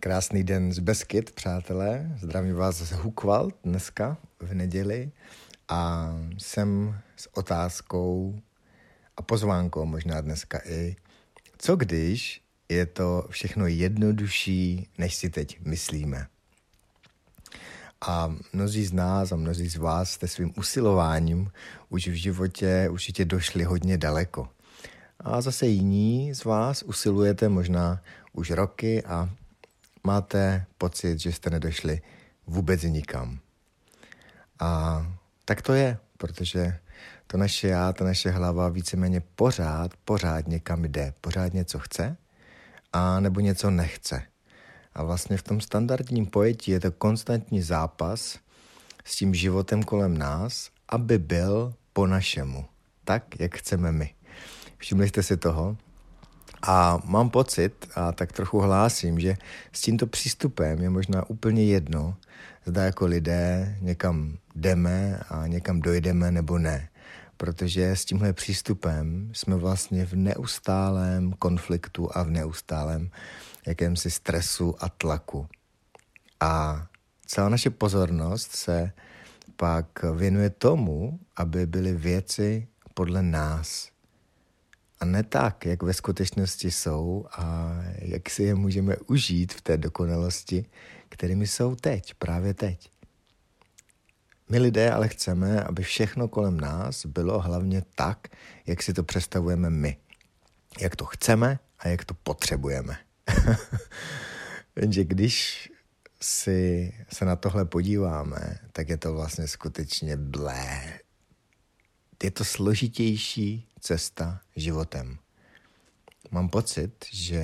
Krásný den z Beskyt, přátelé. Zdravím vás z Hukvald dneska v neděli a jsem s otázkou a pozvánkou možná dneska i, co když je to všechno jednodušší, než si teď myslíme. A mnozí z nás a mnozí z vás jste svým usilováním už v životě určitě došli hodně daleko. A zase jiní z vás usilujete možná už roky a máte pocit, že jste nedošli vůbec nikam. A tak to je, protože to naše já, ta naše hlava víceméně pořád, pořád někam jde, pořád něco chce a nebo něco nechce. A vlastně v tom standardním pojetí je to konstantní zápas s tím životem kolem nás, aby byl po našemu, tak, jak chceme my. Všimli jste si toho? A mám pocit, a tak trochu hlásím, že s tímto přístupem je možná úplně jedno, zda jako lidé někam jdeme a někam dojdeme nebo ne. Protože s tímhle přístupem jsme vlastně v neustálém konfliktu a v neustálém jakémsi stresu a tlaku. A celá naše pozornost se pak věnuje tomu, aby byly věci podle nás, a ne tak, jak ve skutečnosti jsou a jak si je můžeme užít v té dokonalosti, kterými jsou teď, právě teď. My lidé ale chceme, aby všechno kolem nás bylo hlavně tak, jak si to představujeme my. Jak to chceme a jak to potřebujeme. Jenže když si se na tohle podíváme, tak je to vlastně skutečně blé. Je to složitější, cesta životem. Mám pocit, že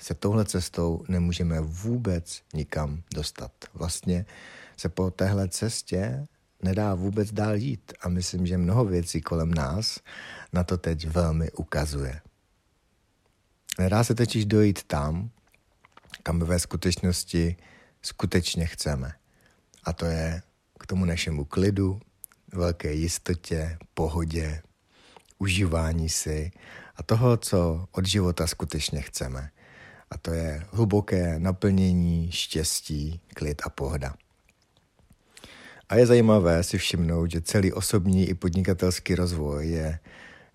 se touhle cestou nemůžeme vůbec nikam dostat. Vlastně se po téhle cestě nedá vůbec dál jít a myslím, že mnoho věcí kolem nás na to teď velmi ukazuje. Nedá se totiž dojít tam, kam ve skutečnosti skutečně chceme. A to je k tomu našemu klidu, velké jistotě, pohodě, užívání si a toho, co od života skutečně chceme. A to je hluboké naplnění, štěstí, klid a pohoda. A je zajímavé si všimnout, že celý osobní i podnikatelský rozvoj je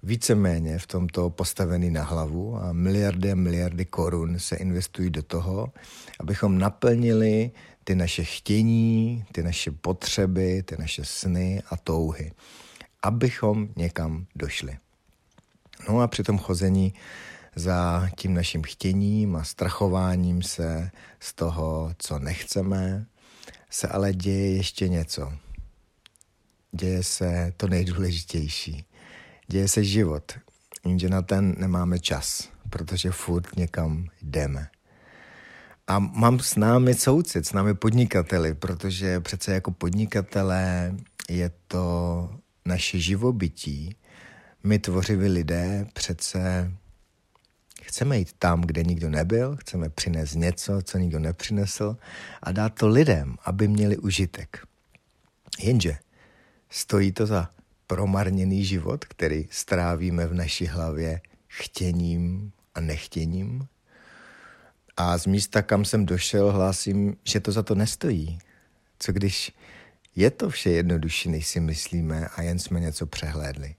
víceméně v tomto postavený na hlavu a miliardy a miliardy korun se investují do toho, abychom naplnili ty naše chtění, ty naše potřeby, ty naše sny a touhy abychom někam došli. No a při tom chození za tím naším chtěním a strachováním se z toho, co nechceme, se ale děje ještě něco. Děje se to nejdůležitější. Děje se život, jenže na ten nemáme čas, protože furt někam jdeme. A mám s námi soucit, s námi podnikateli, protože přece jako podnikatelé je to naše živobytí, my tvořiví lidé přece chceme jít tam, kde nikdo nebyl, chceme přinést něco, co nikdo nepřinesl a dát to lidem, aby měli užitek. Jenže stojí to za promarněný život, který strávíme v naší hlavě chtěním a nechtěním. A z místa, kam jsem došel, hlásím, že to za to nestojí. Co když je to vše jednodušší, než si myslíme a jen jsme něco přehlédli.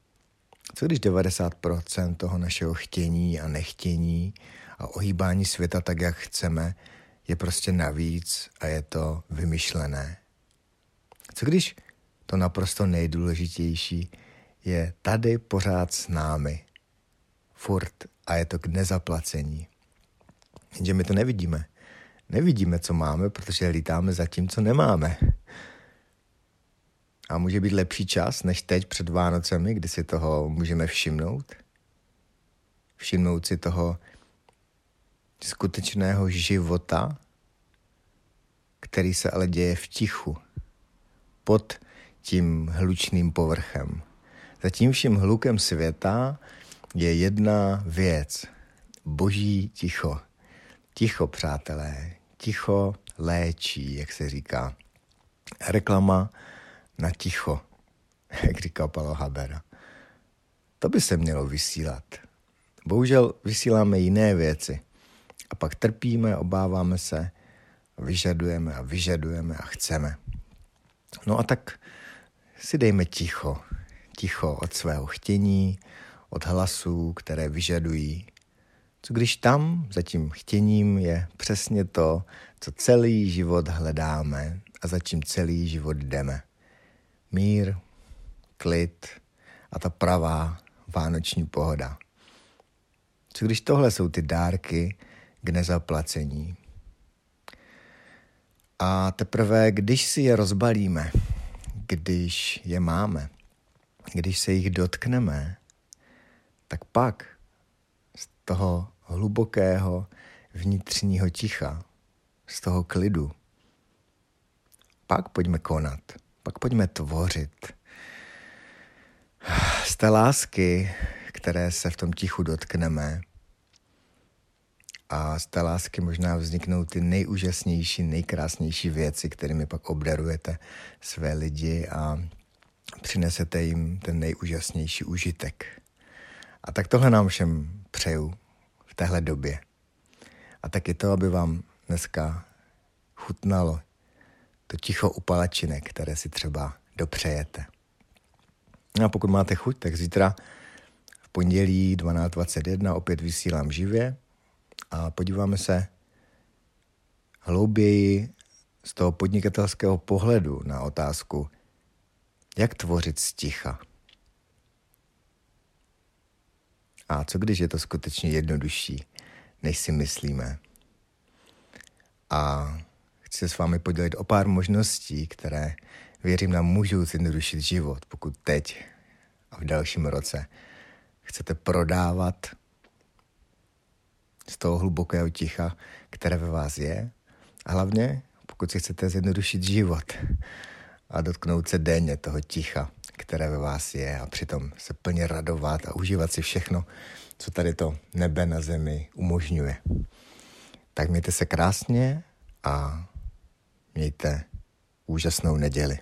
Co když 90% toho našeho chtění a nechtění a ohýbání světa tak, jak chceme, je prostě navíc a je to vymyšlené? Co když to naprosto nejdůležitější je tady pořád s námi, furt a je to k nezaplacení? Jenže my to nevidíme. Nevidíme, co máme, protože lítáme za tím, co nemáme. A může být lepší čas než teď před Vánocemi, kdy si toho můžeme všimnout? Všimnout si toho skutečného života, který se ale děje v tichu, pod tím hlučným povrchem. Za tím vším hlukem světa je jedna věc. Boží ticho. Ticho, přátelé. Ticho léčí, jak se říká. Reklama na ticho, jak říká Paolo Habera. To by se mělo vysílat. Bohužel vysíláme jiné věci. A pak trpíme, obáváme se, vyžadujeme a vyžadujeme a chceme. No a tak si dejme ticho. Ticho od svého chtění, od hlasů, které vyžadují. Co když tam za tím chtěním je přesně to, co celý život hledáme a za čím celý život jdeme. Mír, klid a ta pravá vánoční pohoda. Co když tohle jsou ty dárky k nezaplacení? A teprve, když si je rozbalíme, když je máme, když se jich dotkneme, tak pak z toho hlubokého vnitřního ticha, z toho klidu, pak pojďme konat, pak pojďme tvořit. Z té lásky, které se v tom tichu dotkneme, a z té lásky možná vzniknou ty nejúžasnější, nejkrásnější věci, kterými pak obdarujete své lidi a přinesete jim ten nejúžasnější užitek. A tak tohle nám všem přeju v téhle době. A taky to, aby vám dneska chutnalo to ticho upalačinek, které si třeba dopřejete. A pokud máte chuť, tak zítra v pondělí 12.21 opět vysílám živě a podíváme se hlouběji z toho podnikatelského pohledu na otázku, jak tvořit sticha. A co když je to skutečně jednodušší, než si myslíme? A chci se s vámi podělit o pár možností, které věřím nám můžou zjednodušit život, pokud teď a v dalším roce chcete prodávat z toho hlubokého ticha, které ve vás je. A hlavně, pokud si chcete zjednodušit život a dotknout se denně toho ticha, které ve vás je a přitom se plně radovat a užívat si všechno, co tady to nebe na zemi umožňuje. Tak mějte se krásně a mějte úžasnou neděli.